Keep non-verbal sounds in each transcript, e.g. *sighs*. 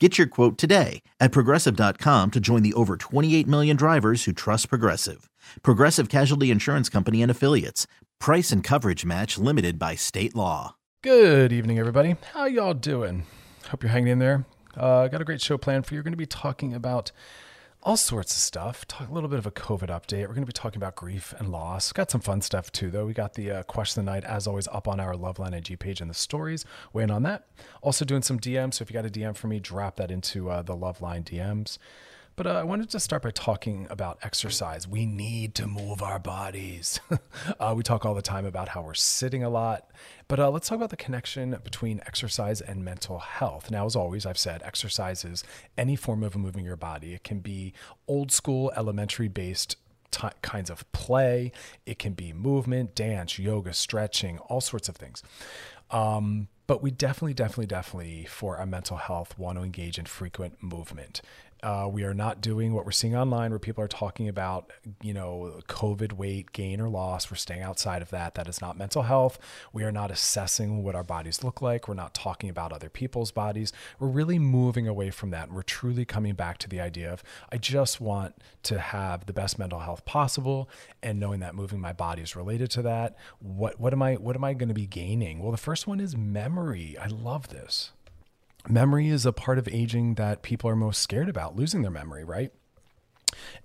Get your quote today at progressive.com to join the over 28 million drivers who trust Progressive. Progressive Casualty Insurance Company and Affiliates. Price and coverage match limited by state law. Good evening, everybody. How y'all doing? Hope you're hanging in there. Uh, got a great show planned for you. We're going to be talking about all sorts of stuff. Talk a little bit of a COVID update. We're going to be talking about grief and loss. Got some fun stuff too, though. We got the uh, question of the night, as always, up on our Loveline IG page and the stories. Weighing on that. Also doing some DMs. So if you got a DM for me, drop that into uh, the Loveline DMs. But uh, I wanted to start by talking about exercise. We need to move our bodies. *laughs* uh, we talk all the time about how we're sitting a lot, but uh, let's talk about the connection between exercise and mental health. Now, as always, I've said exercise is any form of moving your body. It can be old school, elementary based T- kinds of play. It can be movement, dance, yoga, stretching, all sorts of things. Um, but we definitely, definitely, definitely, for our mental health, want to engage in frequent movement. Uh, we are not doing what we're seeing online where people are talking about, you know, COVID weight gain or loss. We're staying outside of that. That is not mental health. We are not assessing what our bodies look like. We're not talking about other people's bodies. We're really moving away from that. We're truly coming back to the idea of I just want to have the best mental health possible and knowing that moving my body is related to that. What what am I what am I going to be gaining? Well, the first one is memory. I love this memory is a part of aging that people are most scared about losing their memory, right?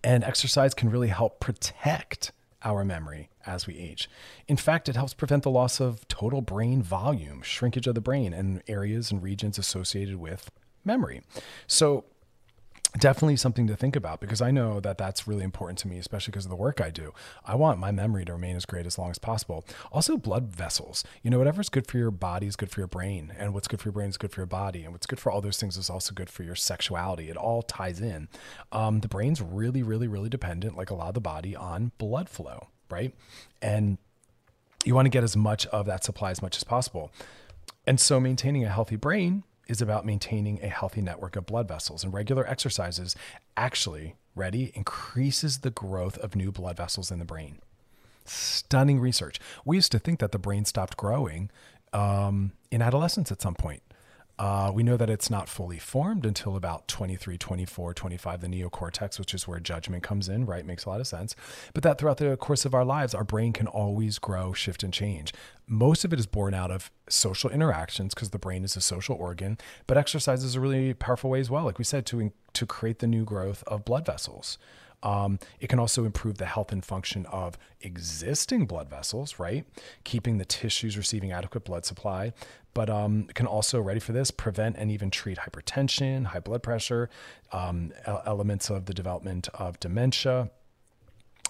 And exercise can really help protect our memory as we age. In fact, it helps prevent the loss of total brain volume, shrinkage of the brain, and areas and regions associated with memory. So, definitely something to think about because I know that that's really important to me, especially because of the work I do. I want my memory to remain as great as long as possible. Also, blood vessels. You know, whatever's good for your body is good for your brain, and what's good for your brain is good for your body, and what's good for all those things is also good for your sexuality. It all ties in. Um, the brain's really, really, really dependent, like a lot of the body, on blood flow, right? And you want to get as much of that supply as much as possible. And so, maintaining a healthy brain is about maintaining a healthy network of blood vessels. And regular exercises actually, ready, increases the growth of new blood vessels in the brain. Stunning research. We used to think that the brain stopped growing um, in adolescence at some point. Uh, we know that it's not fully formed until about 23, 24, 25, the neocortex, which is where judgment comes in, right? Makes a lot of sense. But that throughout the course of our lives, our brain can always grow, shift, and change. Most of it is born out of social interactions because the brain is a social organ, but exercise is a really powerful way as well, like we said, to, to create the new growth of blood vessels. Um, it can also improve the health and function of existing blood vessels, right? Keeping the tissues receiving adequate blood supply, but um, can also, ready for this, prevent and even treat hypertension, high blood pressure, um, elements of the development of dementia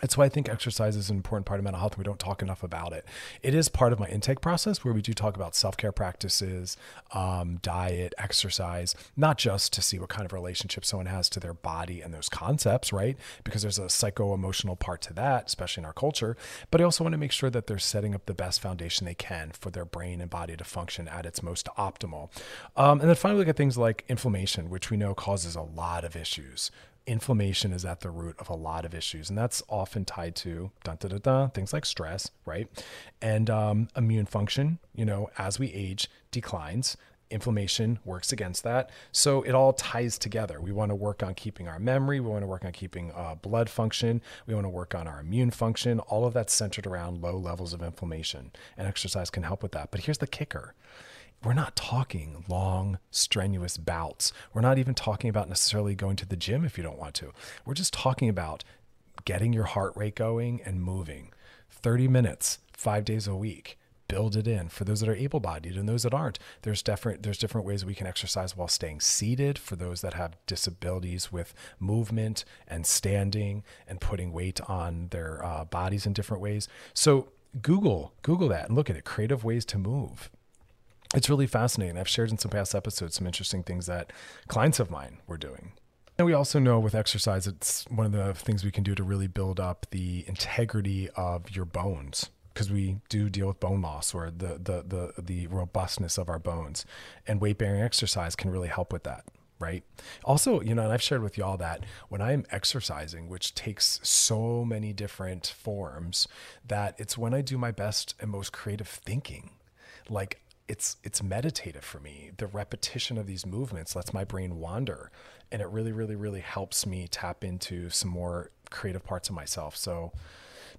it's why I think exercise is an important part of mental health. We don't talk enough about it. It is part of my intake process where we do talk about self care practices, um, diet, exercise, not just to see what kind of relationship someone has to their body and those concepts, right? Because there's a psycho emotional part to that, especially in our culture. But I also want to make sure that they're setting up the best foundation they can for their brain and body to function at its most optimal. Um, and then finally, look at things like inflammation, which we know causes a lot of issues inflammation is at the root of a lot of issues, and that's often tied to dun, dun, dun, dun, things like stress, right? And um, immune function, you know, as we age, declines. Inflammation works against that. So it all ties together. We want to work on keeping our memory. We want to work on keeping uh, blood function. We want to work on our immune function. All of that's centered around low levels of inflammation, and exercise can help with that. But here's the kicker we're not talking long, strenuous bouts. We're not even talking about necessarily going to the gym if you don't want to. We're just talking about getting your heart rate going and moving. 30 minutes, five days a week. Build it in for those that are able-bodied and those that aren't. There's different there's different ways we can exercise while staying seated for those that have disabilities with movement and standing and putting weight on their uh, bodies in different ways. So Google Google that and look at it. Creative ways to move it's really fascinating. I've shared in some past episodes some interesting things that clients of mine were doing. And we also know with exercise, it's one of the things we can do to really build up the integrity of your bones because we do deal with bone loss or the, the, the, the robustness of our bones. And weight bearing exercise can really help with that right? Also, you know, and I've shared with y'all that when I'm exercising, which takes so many different forms, that it's when I do my best and most creative thinking. Like it's it's meditative for me. The repetition of these movements lets my brain wander, and it really, really, really helps me tap into some more creative parts of myself. So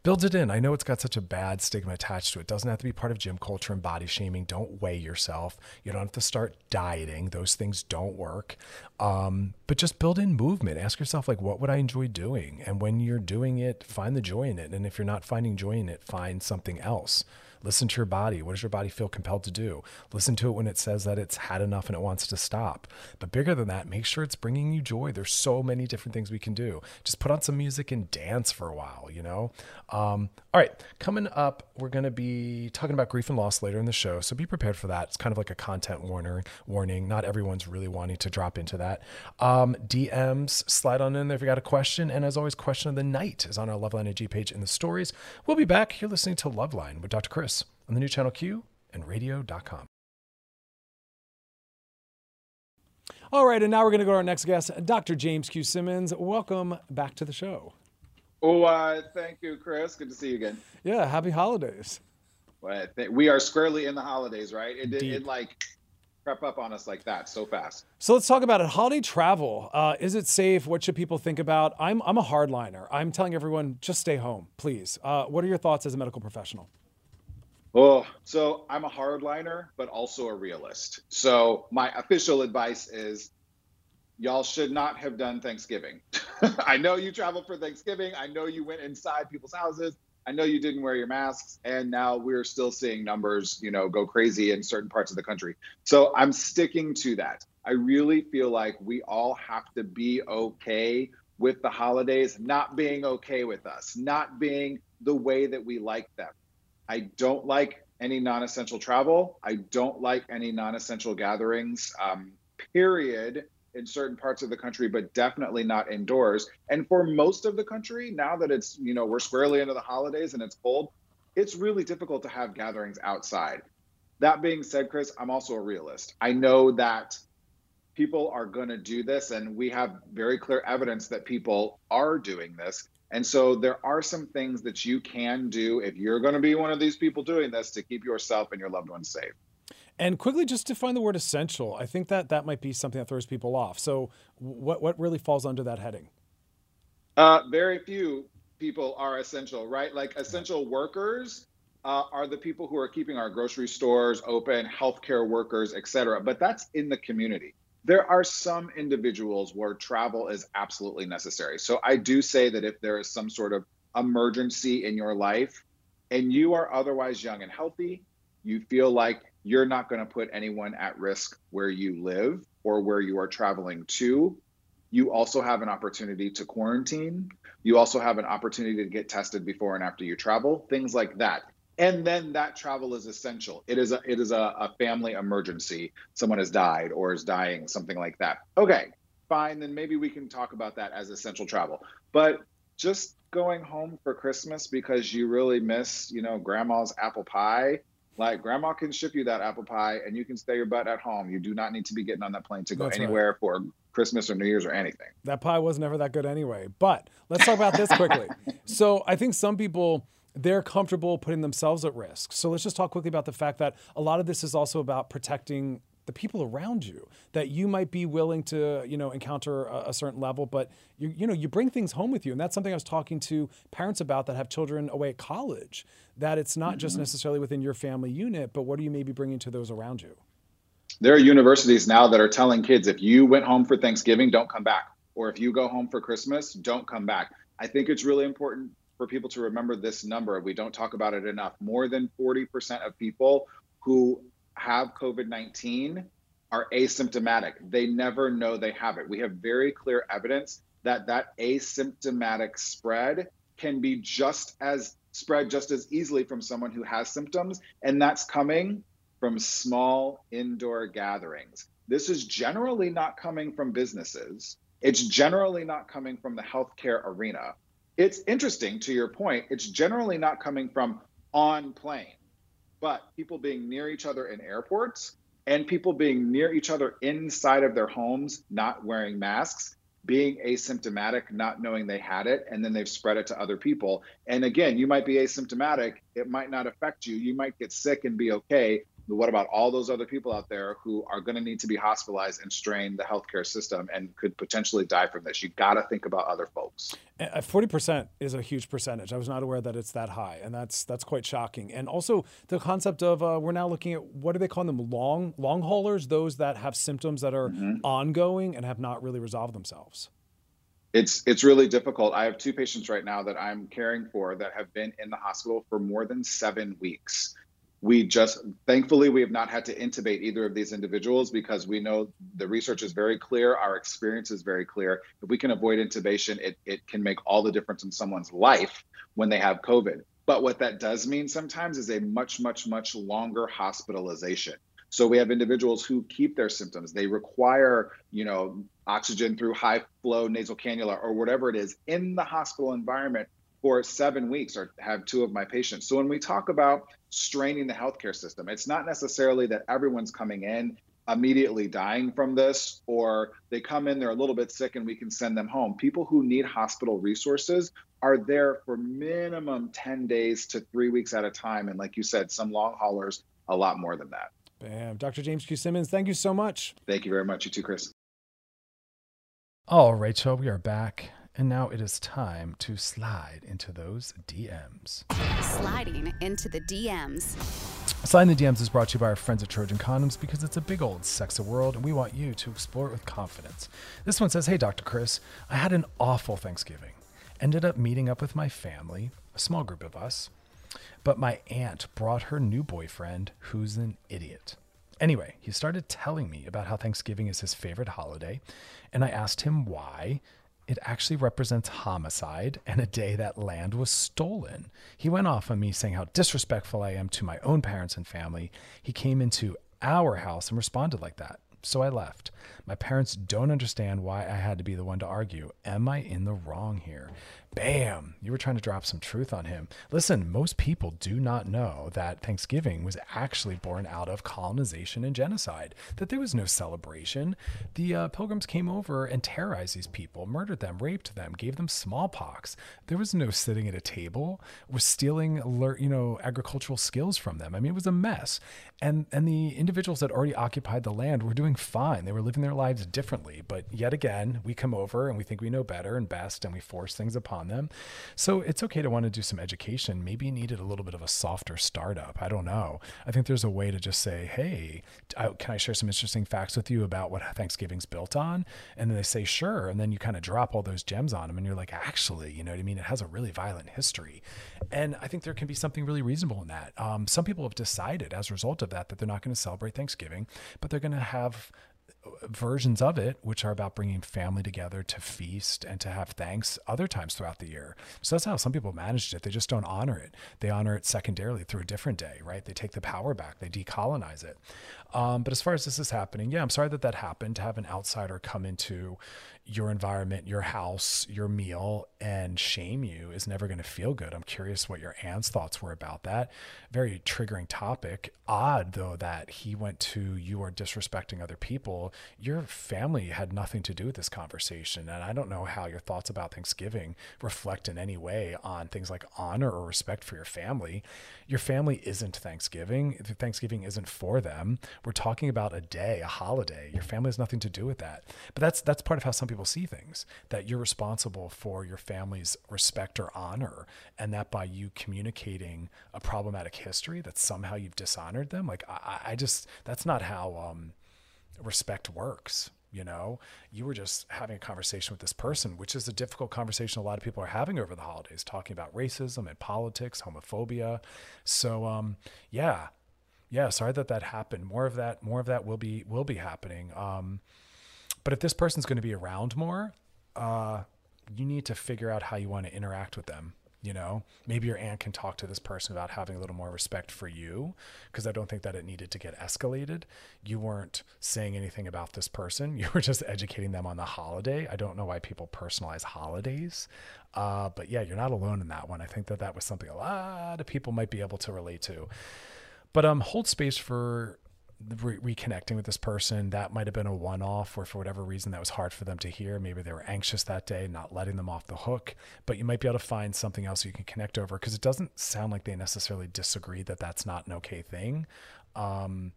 build it in. I know it's got such a bad stigma attached to it. Doesn't have to be part of gym culture and body shaming. Don't weigh yourself. You don't have to start dieting. Those things don't work. Um, but just build in movement. Ask yourself, like, what would I enjoy doing? And when you're doing it, find the joy in it. And if you're not finding joy in it, find something else. Listen to your body. What does your body feel compelled to do? Listen to it when it says that it's had enough and it wants to stop. But bigger than that, make sure it's bringing you joy. There's so many different things we can do. Just put on some music and dance for a while, you know? Um, all right, coming up, we're going to be talking about grief and loss later in the show. So be prepared for that. It's kind of like a content warner, warning. Not everyone's really wanting to drop into that. Um, DMs, slide on in there if you got a question. And as always, question of the night is on our Loveline IG page in the stories. We'll be back. You're listening to Loveline with Dr. Chris on the new channel Q and radio.com. All right, and now we're going to go to our next guest, Dr. James Q. Simmons. Welcome back to the show. Oh, uh, thank you, Chris. Good to see you again. Yeah, happy holidays. Well, we are squarely in the holidays, right? It, it, it, like prep up on us like that so fast. So let's talk about it. Holiday travel. Uh, is it safe? What should people think about? I'm I'm a hardliner. I'm telling everyone just stay home, please. Uh, what are your thoughts as a medical professional? Oh, so I'm a hardliner, but also a realist. So my official advice is y'all should not have done Thanksgiving. *laughs* I know you traveled for Thanksgiving. I know you went inside people's houses. I know you didn't wear your masks, and now we're still seeing numbers, you know, go crazy in certain parts of the country. So I'm sticking to that. I really feel like we all have to be okay with the holidays not being okay with us, not being the way that we like them. I don't like any non-essential travel. I don't like any non-essential gatherings. Um, period in certain parts of the country, but definitely not indoors. And for most of the country, now that it's, you know, we're squarely into the holidays and it's cold, it's really difficult to have gatherings outside. That being said, Chris, I'm also a realist. I know that people are going to do this, and we have very clear evidence that people are doing this. And so there are some things that you can do if you're going to be one of these people doing this to keep yourself and your loved ones safe. And quickly, just define the word essential. I think that that might be something that throws people off. So, what what really falls under that heading? Uh, very few people are essential, right? Like essential workers uh, are the people who are keeping our grocery stores open, healthcare workers, et cetera. But that's in the community there are some individuals where travel is absolutely necessary. So I do say that if there is some sort of emergency in your life and you are otherwise young and healthy, you feel like you're not going to put anyone at risk where you live or where you are traveling to, you also have an opportunity to quarantine. You also have an opportunity to get tested before and after you travel, things like that. And then that travel is essential. It is a it is a, a, family emergency. Someone has died or is dying something like that. Okay fine then maybe we can talk about that as essential travel. But just going home for christmas because you really miss you know grandma's apple pie like grandma can ship you that apple pie and you can stay your butt at home you do not need to be getting on that plane to go That's anywhere right. for christmas or new year's or anything that pie was never that good anyway but let's talk about this quickly *laughs* so i think some people they're comfortable putting themselves at risk. So let's just talk quickly about the fact that a lot of this is also about protecting the people around you that you might be willing to you know encounter a, a, certain level but you you know you bring things home with you and that's something I was talking to parents about that have children away at college that it's not mm-hmm. just necessarily within your family unit but what are you maybe bringing to those around you there are universities now that are telling kids if you went home for Thanksgiving, don't come back. Or if you go home for Christmas, don't come back. I think it's really important for people to remember this number. We don't talk about it enough. More than 40% of people who have COVID 19 are asymptomatic. They never know they have it. We have very clear evidence that that asymptomatic spread can be just as spread just as easily from someone who has symptoms, and that's coming from small indoor gatherings. This is generally not coming from businesses. It's generally not coming from the healthcare arena. It's interesting to your point, it's generally not coming from on plane, but people being near each other in airports and people being near each other inside of their homes, not wearing masks, being asymptomatic, not knowing they had it, and then they've spread it to other people. And again, you might be asymptomatic, it might not affect you. You might get sick and be okay, what about all those other people out there who are going to need to be hospitalized and strain the healthcare system and could potentially die from this? You got to think about other folks. Forty percent is a huge percentage. I was not aware that it's that high, and that's that's quite shocking. And also the concept of uh, we're now looking at what do they call them long long haulers, those that have symptoms that are mm-hmm. ongoing and have not really resolved themselves. It's it's really difficult. I have two patients right now that I'm caring for that have been in the hospital for more than seven weeks we just thankfully we have not had to intubate either of these individuals because we know the research is very clear our experience is very clear. If we can avoid intubation it, it can make all the difference in someone's life when they have covid. But what that does mean sometimes is a much much much longer hospitalization. So we have individuals who keep their symptoms. They require you know oxygen through high flow nasal cannula or whatever it is in the hospital environment for seven weeks or have two of my patients. So when we talk about straining the healthcare system, it's not necessarily that everyone's coming in immediately dying from this or they come in they're a little bit sick and we can send them home. People who need hospital resources are there for minimum 10 days to three weeks at a time. And like you said some long haulers a lot more than that. Bam. Dr james q. Simmons thank you so much. Thank you very much. You too chris. All right so we are back and now it is time to slide into those DMs. Sliding into the DMs. Sliding the DMs is brought to you by our friends at Trojan Condoms because it's a big old sex world and we want you to explore it with confidence. This one says Hey, Dr. Chris, I had an awful Thanksgiving. Ended up meeting up with my family, a small group of us, but my aunt brought her new boyfriend who's an idiot. Anyway, he started telling me about how Thanksgiving is his favorite holiday, and I asked him why, it actually represents homicide and a day that land was stolen. He went off on me saying how disrespectful I am to my own parents and family. He came into our house and responded like that. So I left. My parents don't understand why I had to be the one to argue. Am I in the wrong here? Bam! You were trying to drop some truth on him. Listen, most people do not know that Thanksgiving was actually born out of colonization and genocide, that there was no celebration. The uh, pilgrims came over and terrorized these people, murdered them, raped them, gave them smallpox. There was no sitting at a table, was stealing, you know, agricultural skills from them. I mean, it was a mess. And, and the individuals that already occupied the land were doing fine. They were living their lives differently. But yet again, we come over and we think we know better and best and we force things upon them. So it's okay to want to do some education. Maybe you needed a little bit of a softer startup. I don't know. I think there's a way to just say, hey, can I share some interesting facts with you about what Thanksgiving's built on? And then they say, sure. And then you kind of drop all those gems on them and you're like, actually, you know what I mean? It has a really violent history. And I think there can be something really reasonable in that. Um, some people have decided as a result of that that they're not going to celebrate Thanksgiving, but they're going to have of versions of it, which are about bringing family together to feast and to have thanks other times throughout the year. So that's how some people managed it. They just don't honor it. They honor it secondarily through a different day, right? They take the power back, they decolonize it. Um, but as far as this is happening, yeah, I'm sorry that that happened to have an outsider come into your environment, your house, your meal, and shame you is never going to feel good. I'm curious what your aunt's thoughts were about that. Very triggering topic. Odd, though, that he went to you are disrespecting other people. Your family had nothing to do with this conversation. And I don't know how your thoughts about Thanksgiving reflect in any way on things like honor or respect for your family. Your family isn't Thanksgiving. Thanksgiving isn't for them. We're talking about a day, a holiday. Your family has nothing to do with that. But that's that's part of how some people see things. That you're responsible for your family's respect or honor, and that by you communicating a problematic history, that somehow you've dishonored them. Like I, I just that's not how um, respect works. You know, you were just having a conversation with this person, which is a difficult conversation a lot of people are having over the holidays, talking about racism and politics, homophobia. So, um, yeah, yeah. Sorry that that happened. More of that, more of that will be will be happening. Um, but if this person's going to be around more, uh, you need to figure out how you want to interact with them you know maybe your aunt can talk to this person about having a little more respect for you because i don't think that it needed to get escalated. You weren't saying anything about this person. *laughs* You were just educating them on the holiday. I don't know why people personalize holidays uh, but yeah you're not alone in that one. I think that that was something a lot of people might be able to relate to. But um hold space for re- reconnecting with this person that might have been a one-off or for whatever reason that was hard for them to hear maybe they were anxious that day not letting them off the hook but you might be able to find something else you can connect over because it doesn't sound like they necessarily disagree that that's not an okay thing um,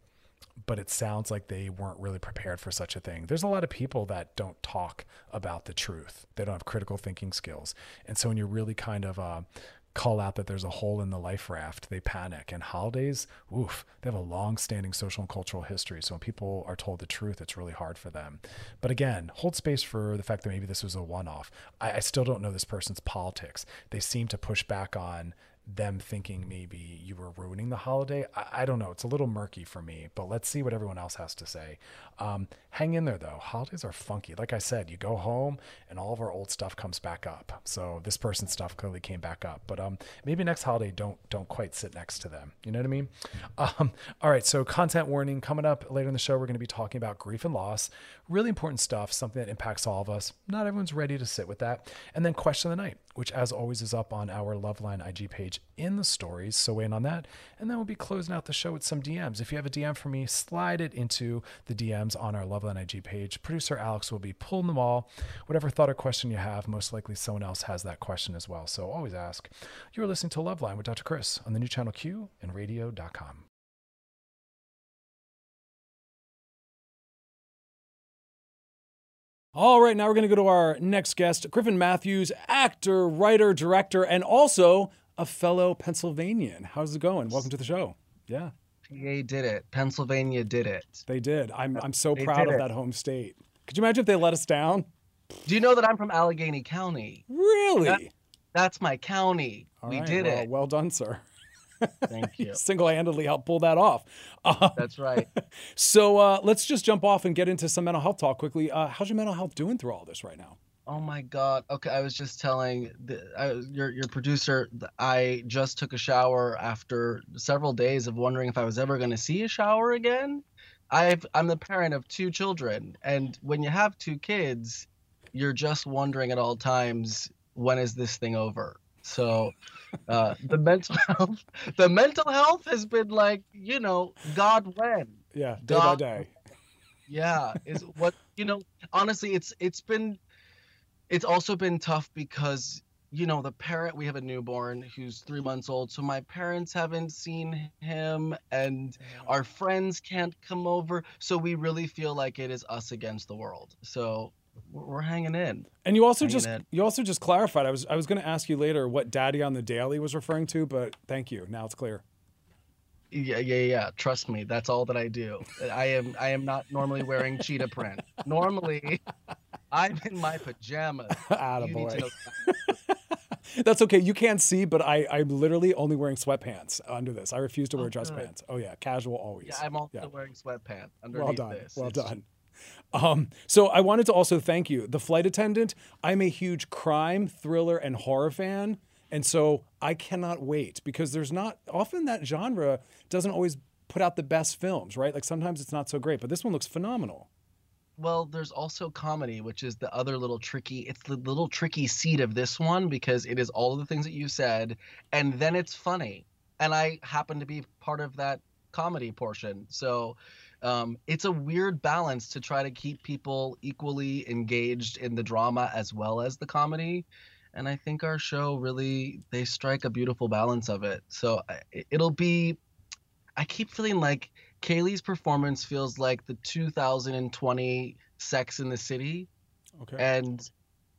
but it sounds like they weren't really prepared for such a thing. There's a lot of people that don't talk about the truth. They don't have critical thinking skills. And so when you're really kind of uh, call out that there's a hole in the life raft, they panic. And holidays, oof, they have a long standing social and cultural history. So when people are told the truth, it's really hard for them. But again, hold space for the fact that maybe this was a one off. I, I still don't know this person's politics. They seem to push back on them thinking maybe you were ruining the holiday. I, I, don't know. It's a little murky for me, but let's see what everyone else has to say. Um, hang in there though. Holidays are funky. Like I said, you go home and all of our old stuff comes back up. So this person's stuff clearly came back up, but um, maybe next holiday don't don't quite sit next to them. You know what I mean? Um, all right. So content warning coming up later in the show. We're going to be talking about grief and loss. Really important stuff. Something that impacts all of us. Not everyone's ready to sit with that. And then question of the night, which as always is up on our Loveline IG page in the stories. So wait on that. And then we'll be closing out the show with some DMs. If you have a DM for me, slide it into the DMs on our Loveline IG page. Producer Alex will be pulling them all. Whatever thought or question you have, most likely someone else has that question as well. So always ask. You're listening to Loveline with Dr. Chris on the new channel Q and radio.com. All right, now we're going to go to our next guest, Griffin Matthews, actor, writer, director, and also a fellow Pennsylvanian. How's it going? Welcome to the show. Yeah. PA did it. Pennsylvania did it. They did. I'm, I'm so they proud of it. that home state. Could you imagine if they let us down? Do you know that I'm from Allegheny County? Really? That, that's my county. All we right, did well, it. Well done, sir. Thank *laughs* you. Single-handedly helped pull that off. Uh, That's right. *laughs* So uh, let's just jump off and get into some mental health talk quickly. Uh, how's your mental health doing through all this right now? Oh my God. Okay, I was just telling the, I, your your producer. I just took a shower after several days of wondering if I was ever going to see a shower again. I've I'm the parent of two children, and when you have two kids, you're just wondering at all times when is this thing over. So uh, the mental *laughs* health, the mental health has been like, you know, God when. Yeah, day God, by day. Yeah, is *laughs* what you know. Honestly, it's it's been, it's also been tough because you know the parent. We have a newborn who's three months old, so my parents haven't seen him, and yeah. our friends can't come over. So we really feel like it is us against the world. So we're hanging in. And you also just in. you also just clarified. I was I was going to ask you later what Daddy on the Daily was referring to, but thank you. Now it's clear. Yeah, yeah, yeah. Trust me, that's all that I do. I am I am not normally wearing cheetah print. Normally, I'm in my pajamas. *laughs* Attaboy. *laughs* That's okay. You can't see, but I, I'm literally only wearing sweatpants under this. I refuse to wear oh, dress good. pants. Oh yeah, casual always. Yeah, I'm also yeah. wearing sweatpants underneath well done. this. Well it's, done. Um, so I wanted to also thank you. The flight attendant, I'm a huge crime, thriller, and horror fan. And so I cannot wait because there's not often that genre doesn't always put out the best films, right? Like sometimes it's not so great, but this one looks phenomenal. Well, there's also comedy, which is the other little tricky. It's the little tricky seed of this one because it is all of the things that you said, and then it's funny. And I happen to be part of that comedy portion. So um, it's a weird balance to try to keep people equally engaged in the drama as well as the comedy. And i think our show really they strike a beautiful balance of it. So it'll be i keep feeling like Kaley's performance feels like the 2020 sex in the city okay. and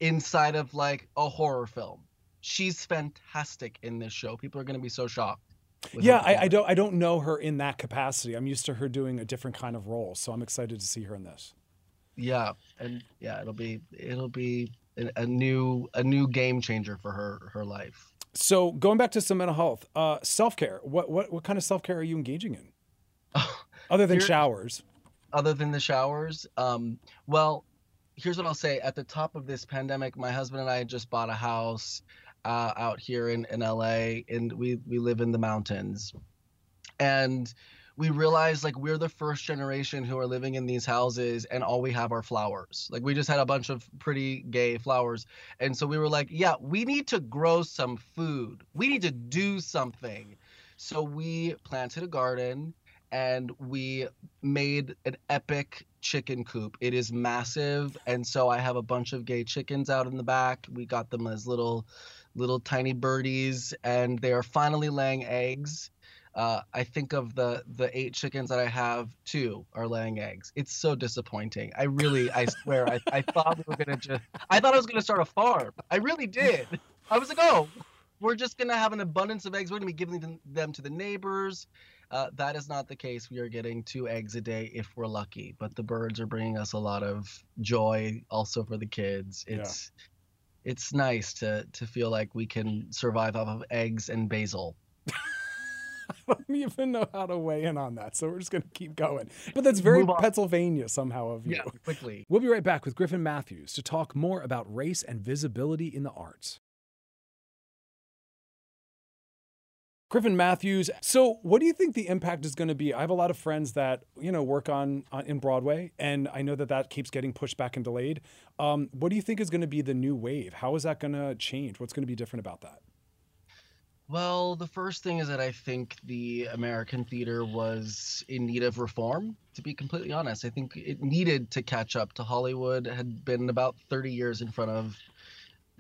inside of like a horror film. She's fantastic in this show. People are going to be so shocked Yeah, I, I don't I don't know her in that capacity. I'm used to her doing a different kind of role, so I'm excited to see her in this. Yeah, and yeah, it'll be it'll be a, new a new game changer for her her life. So going back to some mental health, uh, self care. What what what kind of self care are you engaging in *laughs* other than Here- showers? other than the showers um well here's what i'll say at the top of this pandemic my husband and i had just bought a house uh, out here in, in la and we we live in the mountains. And we realized like we're the first generation who are living in these houses and all we have are flowers. Like we just had a bunch of pretty gay flowers. And so we were like yeah we need to grow some food. We need to do something. So we planted a garden and we made an epic chicken coop. It is massive, and so I have a bunch of gay chickens out in the back. We got them as little, little tiny birdies, and they are finally laying eggs. Uh, I think of the the eight chickens that I have, two are laying eggs. It's so disappointing. I really, I swear, I, I thought we were gonna just, I thought I was gonna start a farm. I really did. I was like, oh, we're just gonna have an abundance of eggs. We're gonna be giving them, them to the neighbors. Uh, that is not the case. We are getting two eggs a day if we're lucky, but the birds are bringing us a lot of joy also for the kids. Yeah. It's nice to to feel like we can survive off of eggs and basil. *laughs* I don't even know how to weigh in on that, so we're just gonna keep going. But that's very Pennsylvania somehow of you. quickly. We'll be right back with Griffin Matthews to talk more about race and visibility in the arts. Griffin Matthews. So, what do you think the impact is going to be? I have a lot of friends that you know work on, on in Broadway, and I know that that keeps getting pushed back and delayed. Um, what do you think is going to be the new wave? How is that going to change? What's going to be different about that? Well, the first thing is that I think the American theater was in need of reform, to be completely honest. I think it needed to catch up to Hollywood, had been about 30 years in front of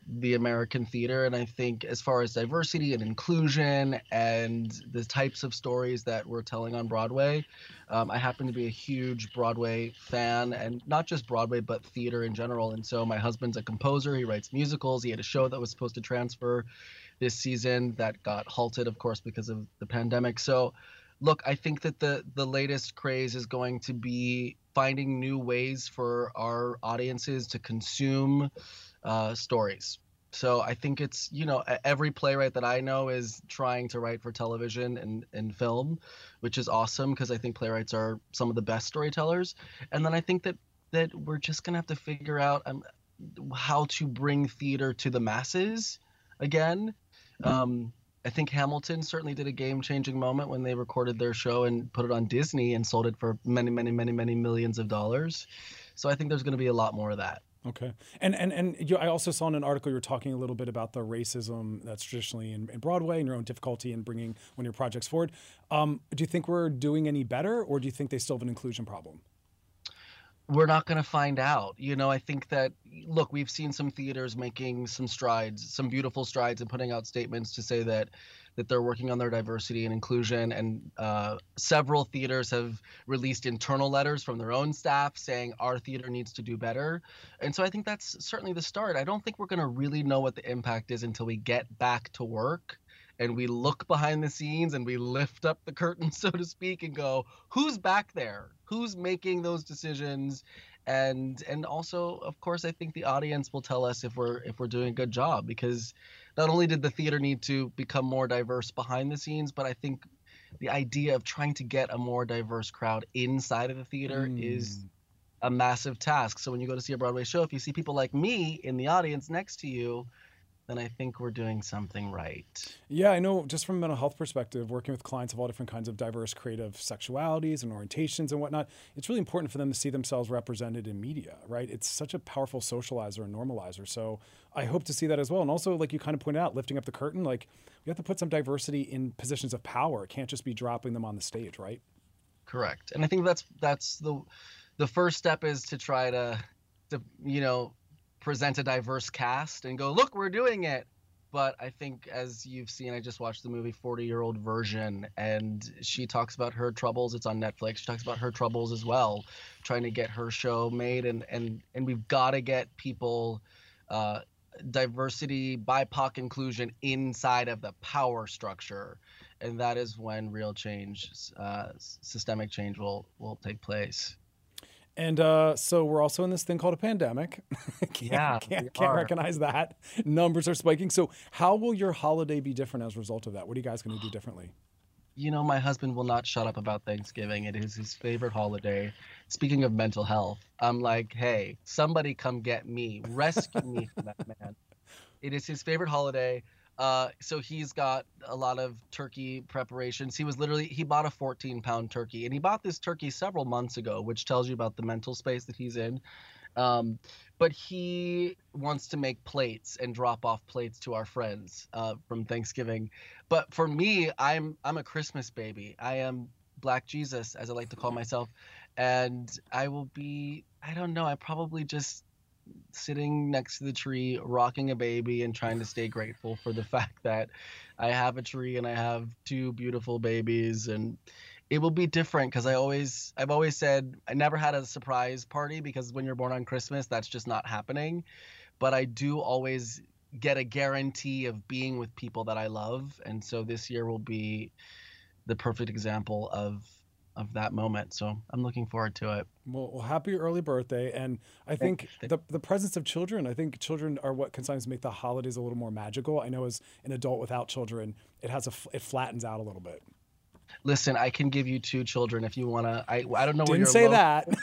the American theater. And I think, as far as diversity and inclusion and the types of stories that we're telling on Broadway, um, I happen to be a huge Broadway fan, and not just Broadway, but theater in general. And so, my husband's a composer, he writes musicals, he had a show that was supposed to transfer this season that got halted, of course, because of the pandemic. So, look, I think that the the latest craze is going to be finding new ways for our audiences to consume uh, stories. So I think it's you know every playwright that I know is trying to write for television and, and film, which is awesome because I think playwrights are some of the best storytellers. And then I think that that we're just gonna have to figure out um, how to bring theater to the masses again. Um, I think Hamilton certainly did a game changing moment when they recorded their show and put it on Disney and sold it for many, many, many, many millions of dollars. So I think there's going to be a lot more of that. Okay, and and and you, I also saw in an article you were talking a little bit about the racism that's traditionally in, in Broadway and your own difficulty in bringing one of your projects forward. Um, do you think we're doing any better, or do you think they still have an inclusion problem? We're not going to find out. You know, I think that, look, we've seen some theaters making some strides, some beautiful strides, and putting out statements to say that that they're working on their diversity and inclusion. And uh, several theaters have released internal letters from their own staff saying our theater needs to do better. And so I think that's certainly the start. I don't think we're going to really know what the impact is until we get back to work and we look behind the scenes and we lift up the curtain, *laughs* so to speak, and go, who's back there? Who's making those decisions? And and also, of course, I think the audience will tell us if we're if we're doing a good job because not only did the theater need to become more diverse behind the scenes, but I think the idea of trying to get a more diverse crowd inside of the theater is mm. a massive task. So when you go to see a Broadway show, if you see people like me in the audience next to you, then I think we're doing something right. Yeah, I know. Just from a mental health perspective, working with clients of all different kinds of diverse creative sexualities and orientations and whatnot, it's really important for them to see themselves represented in media, right? It's such a powerful socializer and normalizer. So I hope to see that as well. And also, like you kind of pointed out, lifting up the curtain, like we have to put some diversity in positions of power. It can't just be dropping them on the stage, right? Correct. And I think that's that's the the first step is to try to to you know present a diverse cast and go, look, we're doing it. But I think, as you've seen, I just watched the movie 40 Year Old Version, and she talks about her troubles. It's on Netflix. She talks about her troubles as well, trying to get her show made. And, and, and we've got to get people, uh, diversity, BIPOC inclusion inside of the power structure. and that is when real change, uh, systemic change, will will take place. And uh, so we're also in this thing called a pandemic. *laughs* can't, Yeah, can't, can't recognize that. Numbers are spiking. So how will your holiday be different as a result of that? What are you guys going to do *gasps* differently? You know, my husband will not shut up about Thanksgiving. It is his favorite holiday. Speaking of mental health, I'm like, hey, somebody come get me, rescue me from that man. *laughs* It is his favorite holiday. Uh, so he's got a lot of turkey preparations. He was literally he bought a 14 pound turkey, and he bought this turkey several months ago, which tells you about the mental space that he's in. Um, but he wants to make plates and drop off plates to our friends uh, from Thanksgiving. But for me, I'm I'm a Christmas baby. I am Black Jesus, as I like to call myself, and I will be. I don't know. I probably just sitting next to the tree, rocking a baby, and trying to stay grateful for the *laughs* fact that I have a tree and I have two beautiful babies, and it will be different because I always, I've always said I never had a surprise party because when you're born on Christmas, that's just not happening. But I do always get a guarantee of being with people that I love, and so this year will be the perfect example of of that moment. So I'm looking forward to it. Well, well, happy early birthday. And I think the, the presence of children, I think children are what can sometimes make the holidays a little more magical. I know as an adult without children, it has a, it flattens out a little bit. Listen, I can give you two children if you wanna. I I don't know where Didn't say lo- that. *laughs*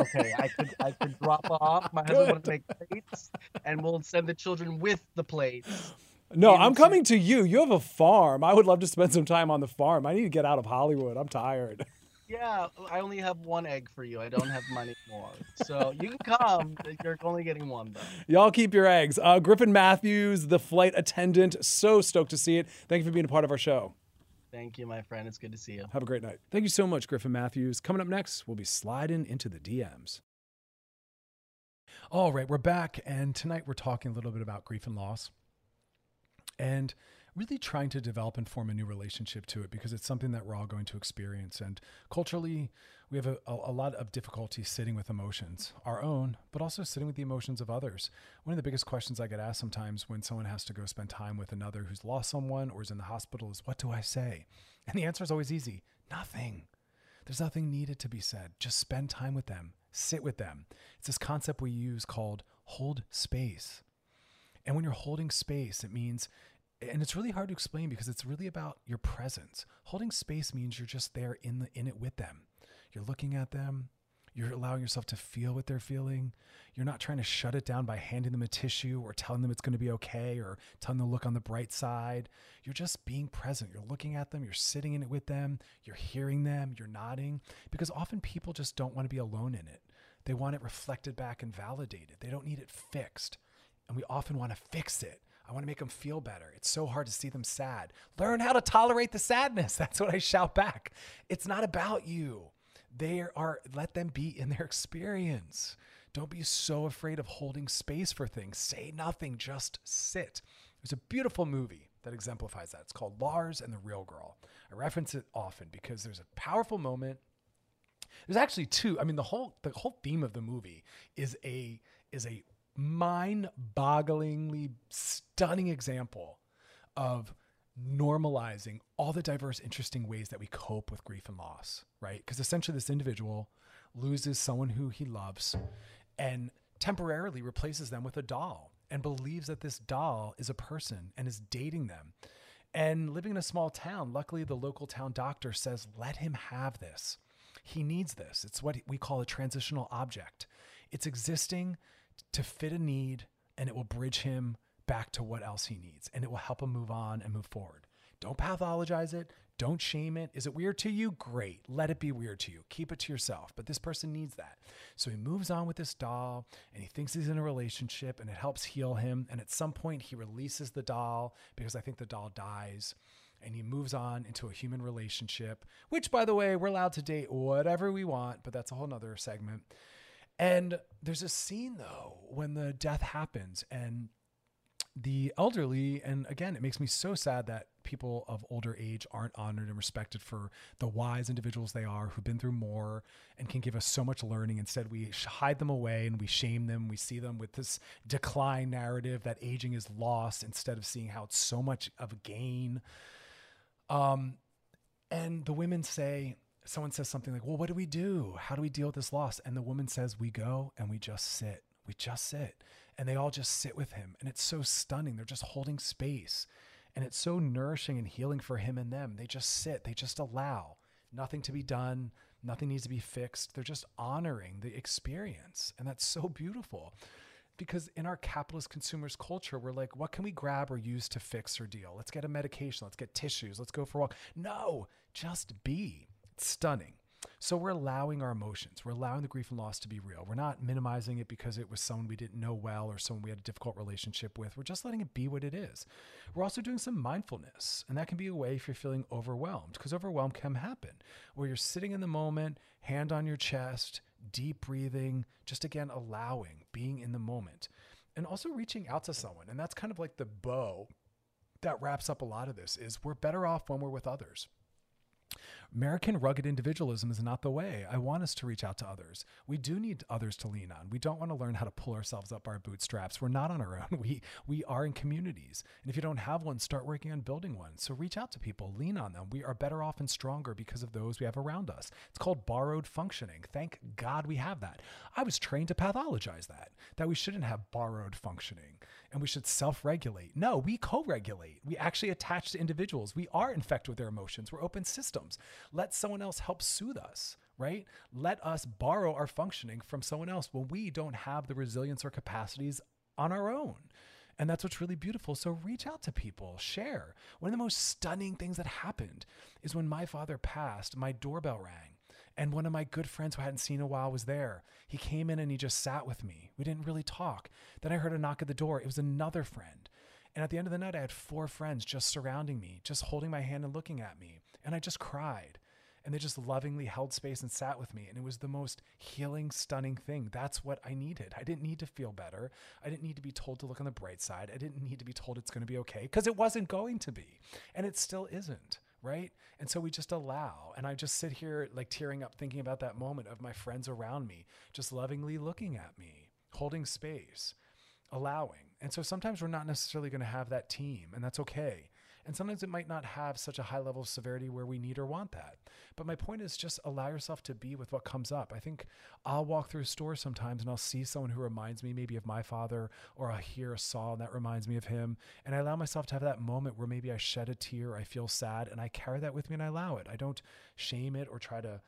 Okay, I could I could drop off. My husband want to make plates, and we'll send the children with the plates. No, I'm coming to you. You have a farm. I would love to spend some time on the farm. I need to get out of Hollywood. I'm tired. *laughs* Yeah, I only have one egg for you. I don't have money more, so you can come. You're only getting one though. Y'all keep your eggs. Uh, Griffin Matthews, the flight attendant. So stoked to see it. Thank you for being a part of our show. Thank you, my friend. It's good to see you. Have a great night. Thank you so much, Griffin Matthews. Coming up next, we'll be sliding into the DMs. All right, we're back, and tonight we're talking a little bit about grief and loss and really trying to develop and form a new relationship to it because it's something that we're all going to experience. And culturally, we have a, a, lot of difficulty sitting with emotions, our own, but also sitting with the emotions of others. One of the biggest questions I get asked sometimes when someone has to go spend time with another who's lost someone or is in the hospital is, What do I say? And the answer is always easy nothing. There's nothing needed to be said. Just spend time with them, sit with them. It's this concept we use called hold space. And when you're holding space, it means, and it's really hard to explain because it's really about your presence. Holding space means you're just there in the in it with them. You're looking at them. You're allowing yourself to feel what they're feeling. You're not trying to shut it down by handing them a tissue or telling them it's going to be okay or telling them to look on the bright side. You're just being present. You're looking at them. You're sitting in it with them. You're hearing them. You're nodding because often people just don't want to be alone in it. They want it reflected back and validated. They don't need it fixed. And we often want to fix it. I want to make them feel better. It's so hard to see them sad. Learn how to tolerate the sadness. *laughs* That's what I shout back. It's not about you. They are, let them be in their experience. Don't be so afraid of holding space for things. Say nothing, just sit. There's a beautiful movie that exemplifies that. It's called Lars and the Real Girl. I reference it often because there's a powerful moment there's actually two. I mean, the whole the whole theme of the movie is a is a mind-bogglingly stunning example of normalizing all the diverse, interesting ways that we cope with grief and loss, right? Because essentially, this individual loses someone who he loves and temporarily replaces them with a doll and believes that this doll is a person and is dating them. And living in a small town, luckily, the local town doctor says, let him have this. He needs this. It's what we call a transitional object. It's existing to fit a need and it will bridge him back to what else he needs and it will help him move on and move forward. Don't pathologize it. Don't shame it. Is it weird to you? Great. Let it be weird to you. Keep it to yourself. But this person needs that. So he moves on with this doll and he thinks he's in a relationship and it helps heal him. And at some point, he releases the doll because I think the doll dies and he moves on into a human relationship, which, by the way, we're allowed to date whatever we want, but that's a whole nother segment. And there's a scene though when the death happens and the elderly, and again, it makes me so sad that people of older age aren't honored and respected for the wise individuals they are who've been through more and can give us so much learning. Instead, we hide them away and we shame them. We see them with this decline narrative that aging is lost instead of seeing how it's so much of a gain. Um, and the women say, someone says something like, Well, what do we do? How do we deal with this loss? And the woman says, We go and we just sit. We just sit. And they all just sit with him. And it's so stunning. They're just holding space. And it's so nourishing and healing for him and them. They just sit, they just allow nothing to be done, nothing needs to be fixed. They're just honoring the experience. And that's so beautiful because in our capitalist consumers culture, we're like, what can we grab or use to fix or deal? Let's get a medication, let's get tissues, let's go for a walk. No, just be. Stunning. So we're allowing our emotions. We're allowing the grief and loss to be real. We're not minimizing it because it was someone we didn't know well or someone we had a difficult relationship with. We're just letting it be what it is. We're also doing some mindfulness, and that can be a way if you're feeling overwhelmed because overwhelm can happen where you're sitting in the moment, hand on your chest, deep breathing, just again allowing, being in the moment, and also reaching out to someone. And that's kind of like the bow that wraps up a lot of this is we're better off when we're with others. American rugged individualism is not the way. I want us to reach out to others. We do need others to lean on. We don't want to learn how to pull ourselves up our bootstraps. We're not on our own. *laughs* We we are in communities. And if you don't have one, start working on building one. So reach out to people, lean on them. We are better off and stronger because of those we have around us. It's called borrowed functioning. Thank God we have that. I was trained to pathologize that. That we shouldn't have borrowed functioning and we should self-regulate. No, we co-regulate. We actually attach to individuals. We are infected with their emotions. We're open systems. Let someone else help soothe us, right? Let us borrow our functioning from someone else when we don't have the resilience or capacities on our own. And that's what's really beautiful. So reach out to people, share. One of the most stunning things that happened is when my father passed, my doorbell rang. And one of my good friends who I hadn't seen in a while was there. He came in and he just sat with me. We didn't really talk. Then I heard a knock at the door. It was another friend. And at the end of the night, I had four friends just surrounding me, just holding my hand and looking at me. And I just cried. And they just lovingly held space and sat with me. And it was the most healing, stunning thing. That's what I needed. I didn't need to feel better. I didn't need to be told to look on the bright side. I didn't need to be told it's going to be okay because it wasn't going to be. And it still isn't right? And so we just allow. And I just sit here like tearing up thinking about that moment of my friends around me, just lovingly looking at me, holding space, allowing. And so sometimes we're not necessarily going to have that team, and that's okay. And sometimes it might not have such a high level of severity where we need or want that. But my point is just allow yourself to be with what comes up. I think I'll walk through a store sometimes and I'll see someone who reminds me maybe of my father, or I'll hear a song that reminds me of him. And I allow myself to have that moment where maybe I shed a tear, I feel sad, and I carry that with me and I allow it. I don't shame it or try to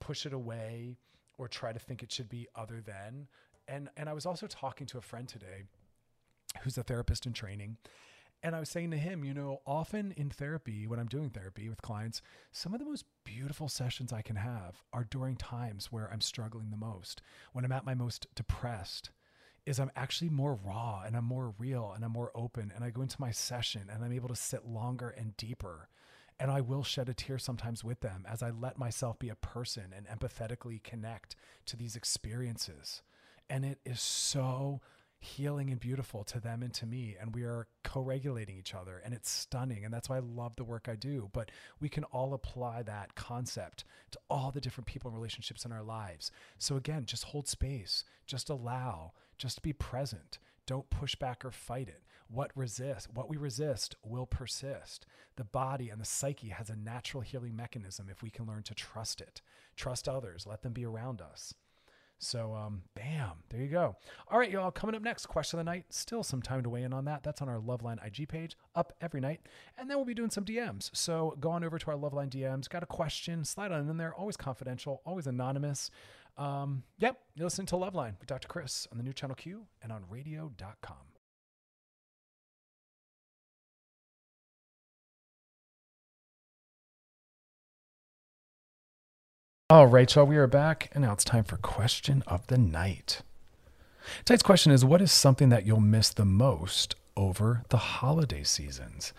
push it away or try to think it should be other than. And and I was also talking to a friend today who's a therapist in training and I was saying to him, you know, often in therapy, when I'm doing therapy with clients, some of the most beautiful sessions I can have are during times where I'm struggling the most, when I'm at my most depressed. Is I'm actually more raw and I'm more real and I'm more open. And I go into my session and I'm able to sit longer and deeper. And I will shed a tear sometimes with them as I let myself be a person and empathetically connect to these experiences. And it is so healing and beautiful to them and to me and we are co-regulating each other and it's stunning and that's why I love the work I do. But we can all apply that concept to all the different people and relationships in our lives. So again just hold space just allow just be present. Don't push back or fight it. What resist what we resist will persist. The body and the psyche has a natural healing mechanism if we can learn to trust it. Trust others. Let them be around us so, um, bam, there you go. All right, y'all, coming up next, question of the night. Still some time to weigh in on that. That's on our Loveline IG page, up every night. And then we'll be doing some DMs. So, go on over to our Loveline DMs. Got a question, slide on in there. Always confidential, always anonymous. Um, yep, you're listening to Loveline with Dr. Chris on the new channel Q and on radio.com. All right, y'all, we are back, and now it's time for question of the night. Tonight's question is What is something that you'll miss the most over the holiday seasons?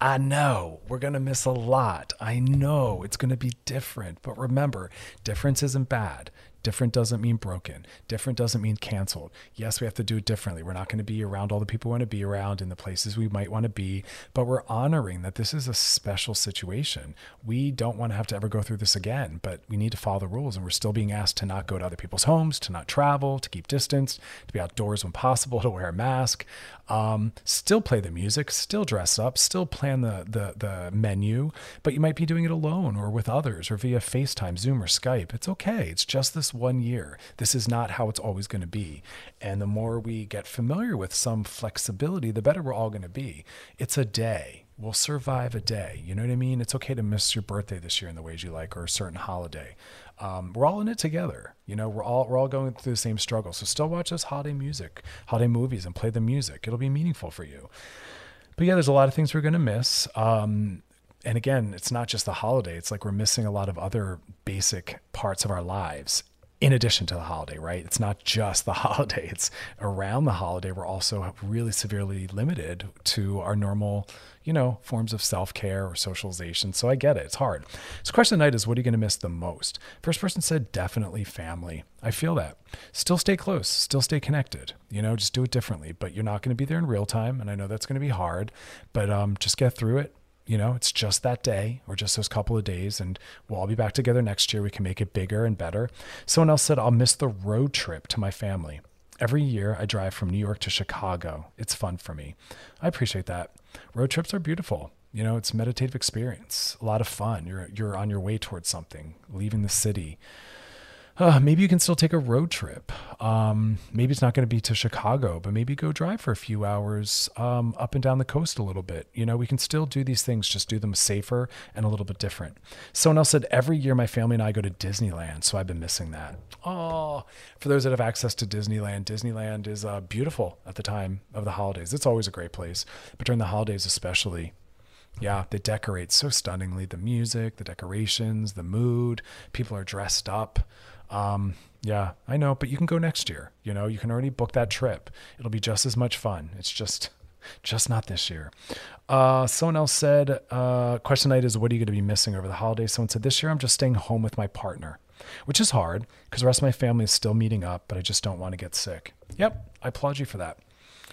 I know we're going to miss a lot. I know it's going to be different, but remember, difference isn't bad. Different doesn't mean broken. Different doesn't mean canceled. Yes, we have to do it differently. We're not going to be around all the people we want to be around in the places we might want to be, but we're honoring that this is a special situation. We don't want to have to ever go through this again, but we need to follow the rules. And we're still being asked to not go to other people's homes, to not travel, to keep distance, to be outdoors when possible, *laughs* to wear a mask, um, still play the music, still dress up, still plan the, the, the menu, but you might be doing it alone or with others or via FaceTime, Zoom, or Skype. It's okay. It's just this one year. This is not how it's always going to be. And the more we get familiar with some flexibility, the better we're all going to be. It's a day. We'll survive a day. You know what I mean? It's okay to miss your birthday this year in the ways you like or a certain holiday. Um, we're all in it together. You know, we're all we're all going through the same struggle. So still watch those holiday music, holiday movies, and play the music. It'll be meaningful for you. But yeah, there's a lot of things we're going to miss. Um, and again, it's not just the holiday. It's like we're missing a lot of other basic parts of our lives in addition to the holiday, right? It's not just the *laughs* holiday. It's around the holiday. We're also really severely limited to our normal, you know, forms of self care or socialization. So I get it. It's hard. So, question tonight is what are you going to miss the most? First person said definitely family. I feel that. Still stay close, still stay connected. You know, just do it differently. But you're not going to be there in real time. And I know that's going to be hard, but um, just get through it you know, it's just that day or just those couple of days, and we'll all be back together next year. We can make it bigger and better. Someone else said, I'll miss the road trip to my family. Every year I drive from New York to Chicago. It's fun for me. I appreciate that. Road trips are beautiful. You know, it's a meditative experience, a lot of fun. You're you're on your way towards something, leaving the city uh, maybe you can still take a road trip. Um, maybe it's not going to be to Chicago, but maybe go drive for a few hours um, up and down the coast a little bit. You know, we can still do these things, just do them safer and a little bit different. Someone else said, every year my family and I go to Disneyland, so I've been missing that. Oh, for those that have access to Disneyland, Disneyland is uh, beautiful at the time of the holidays. It's always a great place, but during the holidays, especially, yeah, they decorate so stunningly. The music, the decorations, the mood, people are dressed up. Um, yeah, I know, but you can go next year. You know, you can already book that trip. It'll be just as much fun. It's just, *laughs* just not this year. Uh, someone else said, uh, question night is, what are you going to be missing over the holidays? Someone said, this year I'm just staying home with my partner, which is hard because the rest of my family is still meeting up, but I just don't want to get sick. Yep, I applaud you for that.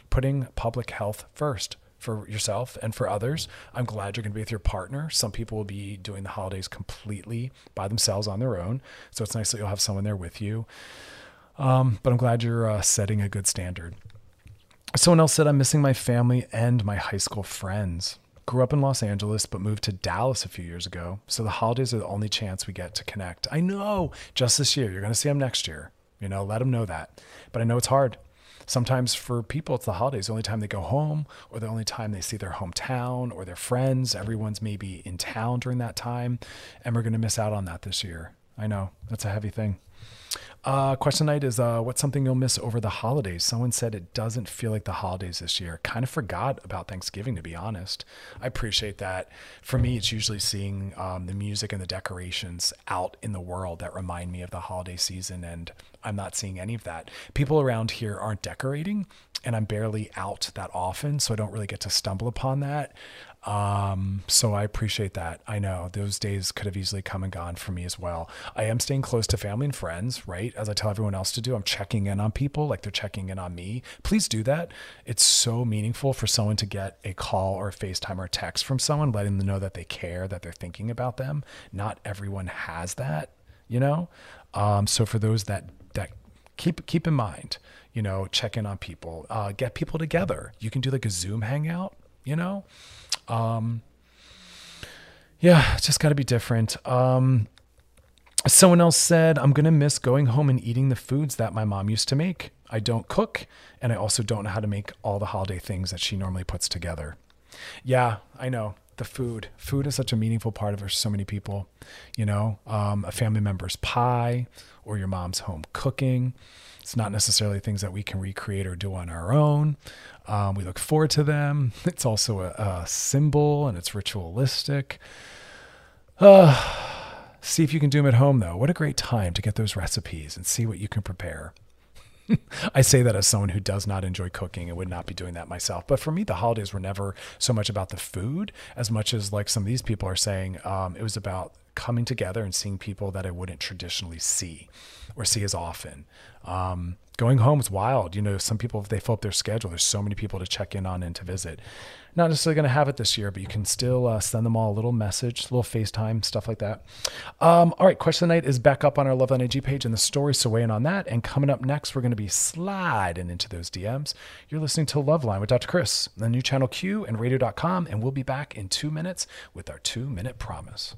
Putting public health first for yourself and for others. I'm glad you're going to be with your partner. Some people will be doing the holidays completely by themselves on their own. So it's nice that you'll have someone there with you. Um, but I'm glad you're uh, setting a good standard. Someone else said, I'm missing my family and my high school friends. Grew up in Los Angeles, but moved to Dallas a few years ago. So the holidays are the only chance we get to connect. I know just this year. You're going to see them next year. You know, let them know that. But I know it's hard. Sometimes for people, it's the holidays, the only time they go home or the only time they see their hometown or their friends. Everyone's maybe in town during that time. And we're going to miss out on that this year. I know that's a heavy thing. Uh, question night is uh, what's something you'll miss over the holidays? Someone said it doesn't feel like the holidays this year. Kind of forgot about Thanksgiving, to be honest. I appreciate that. For me, it's usually seeing um, the music and the decorations out in the world that remind me of the holiday season, and I'm not seeing any of that. People around here aren't decorating, and I'm barely out that often, so I don't really get to stumble upon that. Um, so I appreciate that. I know those days could have easily come and gone for me as well. I am staying close to family and friends, right? As I tell everyone else to do, I'm checking in on people like they're checking in on me. Please do that. It's so meaningful for someone to get a call or a FaceTime or a text from someone, letting them know that they care, that they're thinking about them. Not everyone has that, you know? Um, so for those that, that keep, keep in mind, you know, check in on people, uh, get people together. You can do like a Zoom hangout, you know? Um, yeah, it's just got to be different. Um, someone else said, I'm going to miss going home and eating the foods that my mom used to make. I don't cook, and I also don't know how to make all the holiday things that she normally puts together. Yeah, I know. The food. Food is such a meaningful part of for so many people. You know, um, a family member's pie or your mom's home cooking. It's not necessarily things that we can recreate or do on our own. Um, we look forward to them. *laughs* It's also a, a symbol and it's ritualistic. Uh, *sighs* *sighs* see if you can do them at home, though. What a great time to get those recipes and see what you can prepare. *laughs* I say that as someone who does not enjoy cooking and would not be doing that myself. But for me, the holidays were never so much about the food as much as like some of these people are saying. Um, it was about coming together and seeing people that I wouldn't traditionally see or see as often. Um, going home is wild. You know, some people, they fill up their schedule, there's so many people to check in on and to visit. Not necessarily going to have it this year, but you can still uh, send them all a little message, a little FaceTime, stuff like that. Um, all right, question of the night is back up on our Loveline IG page and the story, so weigh in on that. And coming up next, we're going to be sliding into those DMs. You're listening to Loveline with Dr. Chris, the new channel Q and radio.com, and we'll be back in two minutes with our two minute promise.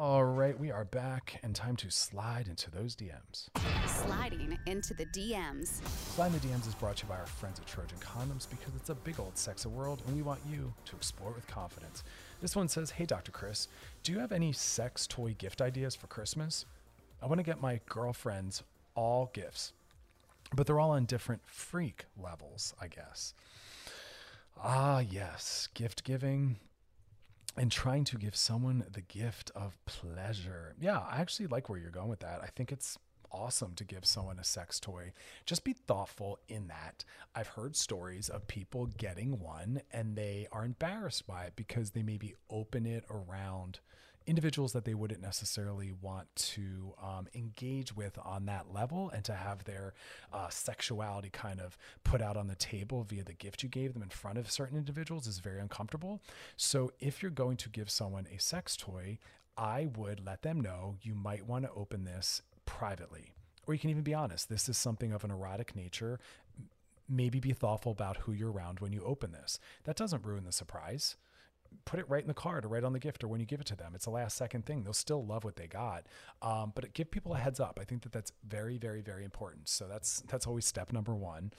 All right, we are back and time to slide into those DMs. Sliding into the DMs. Slide in the DMs is brought to you by our friends at Trojan Condoms because it's a big old sexy world and we want you to explore it with confidence. This one says, Hey, Dr. Chris, do you have any sex toy gift ideas for Christmas? I want to get my girlfriends all gifts, but they're all on different freak levels, I guess. Ah, yes, gift giving and trying to give someone the gift of pleasure. Yeah, I actually like where you're going with that. I think it's awesome to give someone a sex toy. Just be thoughtful in that. I've heard stories of people getting one and they are embarrassed by it because they maybe open it around individuals that they wouldn't necessarily want to um, engage with on that level and to have their uh, sexuality kind of put out on the table via the gift you gave them in front of certain individuals is very uncomfortable. So if you're going to give someone a sex toy, I would let them know you might want to open this privately. Or you can even be honest, this is something of an erotic nature. Maybe be thoughtful about who you're around when you open this. That doesn't ruin the surprise put it right in the card or right on the gift or when you give it to them. It's a last second thing. They'll still love what they got. Um, but give people a heads up. I think that that's very, very, very important. So that's that's always step number one.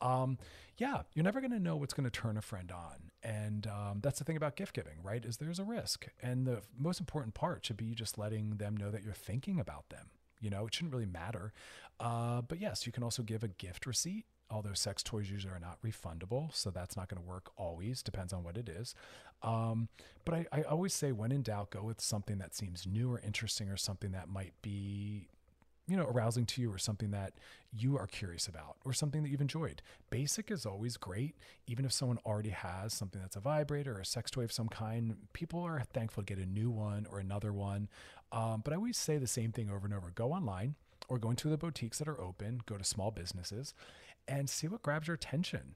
Um, yeah, you're never going to know what's going to turn a friend on, and um, that's the thing about gift giving, right? Is there's a risk, and the most important part should be just letting them know that you're thinking about them. You know, it shouldn't really matter. Uh, but yes, you can also give a gift receipt although sex toys usually are not refundable, so that's not going to work always. Depends on what it is. Um, but I, I always say, when in doubt, go with something that seems new or interesting, or something that might be, you know, arousing to you, or something that you are curious about, or something that you've enjoyed. Basic is always great, even if someone already has something that's a vibrator or a sex toy of some kind. People are thankful to get a new one or another one. Um, but I always say the same thing over and over: go online or go into the boutiques that are open, go to small businesses, and see what grabs your attention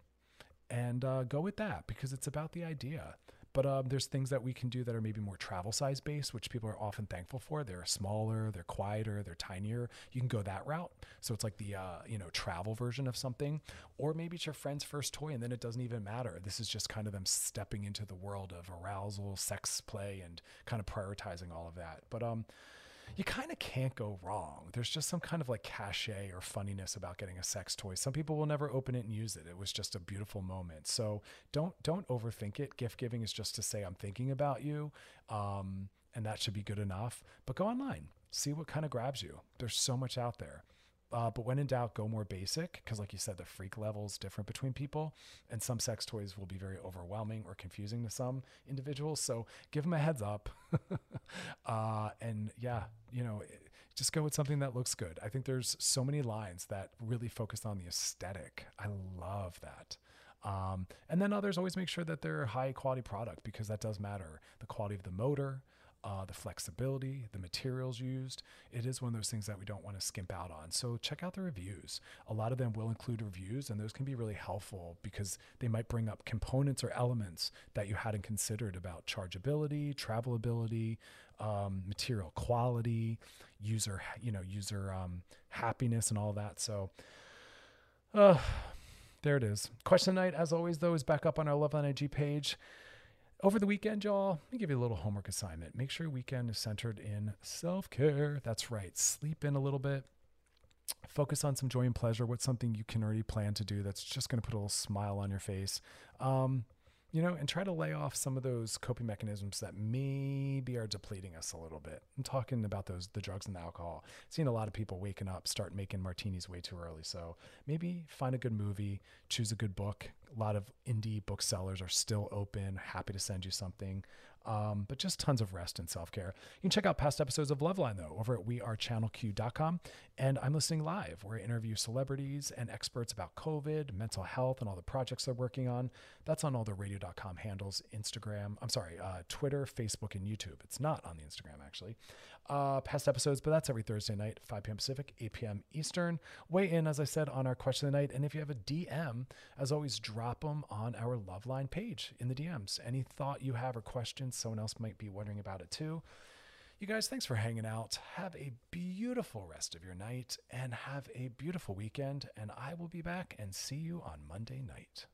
and uh, go with that because it's about the idea. But um, there's things that we can do that are maybe more travel size based, which people are often thankful for. They're smaller, they're quieter, they're tinier. You can go that route. So it's like the uh, you know travel version of something, or maybe it's your friend's first toy, and then it doesn't even matter. This is just kind of them stepping into the world of arousal, sex play, and kind of prioritizing all of that. But um, you kind of can't go wrong. There's just some kind of like cachet or funniness about getting a sex toy. Some people will never open it and use it. It was just a beautiful moment. So don't don't overthink it. Gift giving is just to say I'm thinking about you, um, and that should be good enough. But go online, see what kind of grabs you. There's so much out there. Uh, but when in doubt, go more basic because, like you said, the freak level is different between people, and some sex toys will be very overwhelming or confusing to some individuals. So give them a heads up, *laughs* uh, and yeah, you know, just go with something that looks good. I think there's so many lines that really focus on the aesthetic. I love that. Um, and then others always make sure that they're high quality product because that does matter. The quality of the motor, uh, the flexibility, the materials used. It is one of those things that we don't want to skimp out on. So check out the reviews. A lot of them will include reviews, and those can be really helpful because they might bring up components or elements that you hadn't considered about chargeability, travelability, um, material quality, user, you know, user um, happiness, and all that. So. Uh, there it is. Question night, as always, though, is back up on our Loveline IG page. Over the weekend, y'all, let me give you a little homework assignment. Make sure your weekend is centered in self care. That's right. Sleep in a little bit. Focus on some joy and pleasure. What's something you can already plan to do that's just going to put a little smile on your face? Um, you know, and try to lay off some of those coping mechanisms that maybe are depleting us a little bit. I'm talking about those the drugs and the alcohol. Seeing a lot of people waking up, start making martinis way too early. So maybe find a good movie, choose a good book, A lot of indie booksellers are still open. Happy to send you something. Um, but just tons of rest and self care. You can check out past episodes of Loveline, though, over at wearechannelq.com. And I'm listening live, where I interview celebrities and experts about COVID, mental health, and all the projects they're working on. That's on all the radio.com handles Instagram, I'm sorry, uh, Twitter, Facebook, and YouTube. It's not on the Instagram, actually. Uh, past episodes, but that's every Thursday night, 5 p.m. Pacific, 8 p.m. Eastern. Weigh in, as I said, on our question of the night. And if you have a DM, as always, drop them on our Loveline page in the DMs. Any thought you have or questions, someone else might be wondering about it too. You guys, thanks for hanging out. Have a beautiful rest of your night and have a beautiful weekend. And I will be back and see you on Monday night.